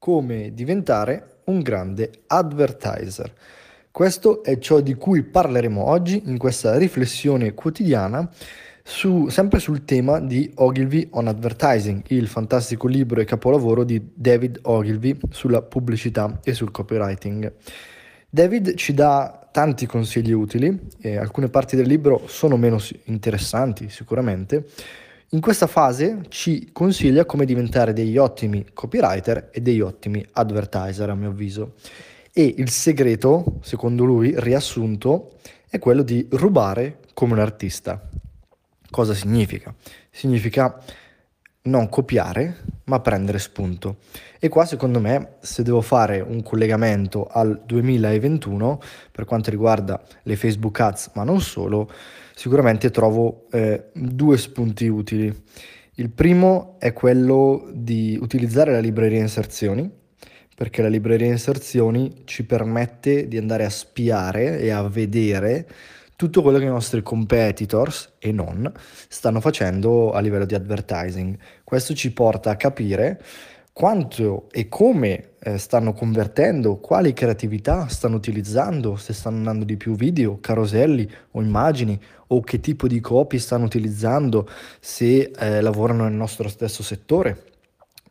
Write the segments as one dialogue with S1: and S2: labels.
S1: come diventare un grande advertiser. Questo è ciò di cui parleremo oggi in questa riflessione quotidiana su, sempre sul tema di Ogilvy on Advertising, il fantastico libro e capolavoro di David Ogilvy sulla pubblicità e sul copywriting. David ci dà tanti consigli utili, alcune parti del libro sono meno interessanti sicuramente, in questa fase ci consiglia come diventare degli ottimi copywriter e degli ottimi advertiser, a mio avviso. E il segreto, secondo lui, riassunto, è quello di rubare come un artista. Cosa significa? Significa non copiare, ma prendere spunto. E qua, secondo me, se devo fare un collegamento al 2021 per quanto riguarda le Facebook Ads, ma non solo, sicuramente trovo eh, due spunti utili. Il primo è quello di utilizzare la libreria inserzioni, perché la libreria inserzioni ci permette di andare a spiare e a vedere tutto quello che i nostri competitors e non stanno facendo a livello di advertising. Questo ci porta a capire quanto e come eh, stanno convertendo, quali creatività stanno utilizzando, se stanno andando di più video, caroselli o immagini, o che tipo di copy stanno utilizzando, se eh, lavorano nel nostro stesso settore.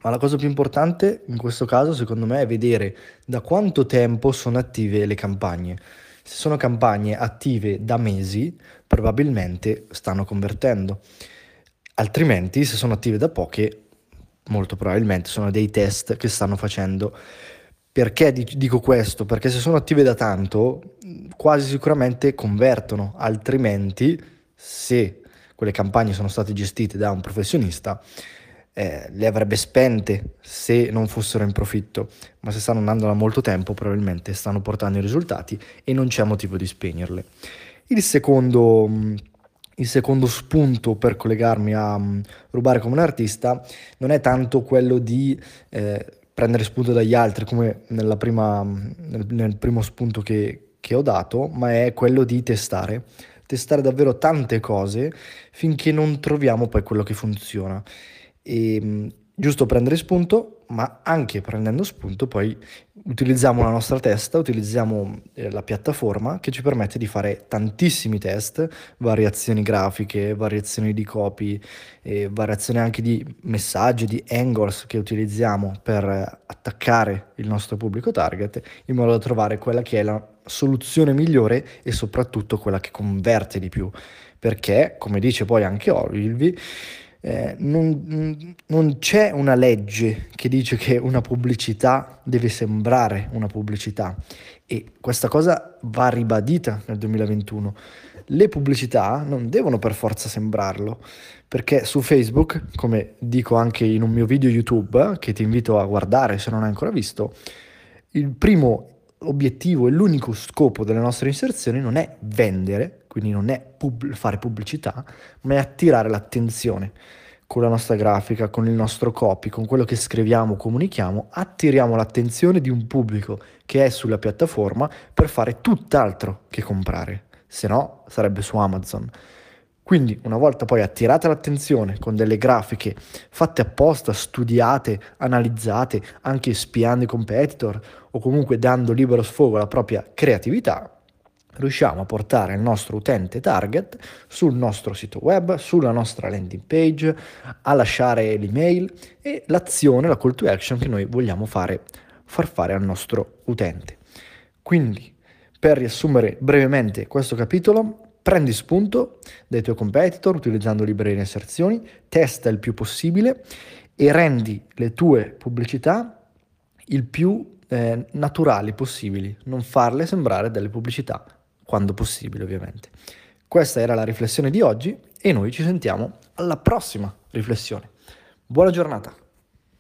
S1: Ma la cosa più importante in questo caso, secondo me, è vedere da quanto tempo sono attive le campagne. Se sono campagne attive da mesi, probabilmente stanno convertendo. Altrimenti, se sono attive da poche, molto probabilmente sono dei test che stanno facendo. Perché dico questo? Perché se sono attive da tanto, quasi sicuramente convertono, altrimenti se quelle campagne sono state gestite da un professionista, eh, le avrebbe spente se non fossero in profitto, ma se stanno andando da molto tempo probabilmente stanno portando i risultati e non c'è motivo di spegnerle. Il secondo il secondo spunto per collegarmi a um, rubare come un artista non è tanto quello di eh, prendere spunto dagli altri come prima, nel, nel, primo spunto che, che ho dato, ma è quello di testare. Testare davvero tante cose finché non troviamo poi quello che funziona. E, giusto prendere spunto, ma anche prendendo spunto poi utilizziamo la nostra testa, utilizziamo eh, la piattaforma che ci permette di fare tantissimi test, variazioni grafiche, variazioni di copy, eh, variazioni anche di messaggi, di angles che utilizziamo per attaccare il nostro pubblico target in modo da trovare quella che è la soluzione migliore e soprattutto quella che converte di più. Perché, come dice poi anche Ogilvy, eh, non, non, c'è una legge che dice che una pubblicità deve sembrare una pubblicità e questa cosa va ribadita nel 2021. Le pubblicità non devono per forza sembrarlo, perché su Facebook, come dico anche in un mio video YouTube, che ti invito a guardare se non hai ancora visto, il primo obiettivo e l'unico scopo delle nostre inserzioni non è vendere, quindi non è pub- fare pubblicità, ma è attirare l'attenzione. Con la nostra grafica, con il nostro copy, con quello che scriviamo, comunichiamo, attiriamo l'attenzione di un pubblico che è sulla piattaforma per fare tutt'altro che comprare, se no sarebbe su Amazon. Quindi una volta poi attirata l'attenzione con delle grafiche fatte apposta, studiate, analizzate, anche spiando i competitor o comunque dando libero sfogo alla propria creatività, riusciamo a portare il nostro utente target sul nostro sito web, sulla nostra landing page, a lasciare l'email e l'azione, la call to action che noi vogliamo fare, far fare al nostro utente. Quindi, per riassumere brevemente questo capitolo, prendi spunto dai tuoi competitor utilizzando librerie di inserzioni, testa il più possibile e rendi le tue pubblicità il più eh, naturali possibili, non farle sembrare delle pubblicità, quando possibile ovviamente. Questa era la riflessione di oggi e noi ci sentiamo alla prossima riflessione. Buona giornata!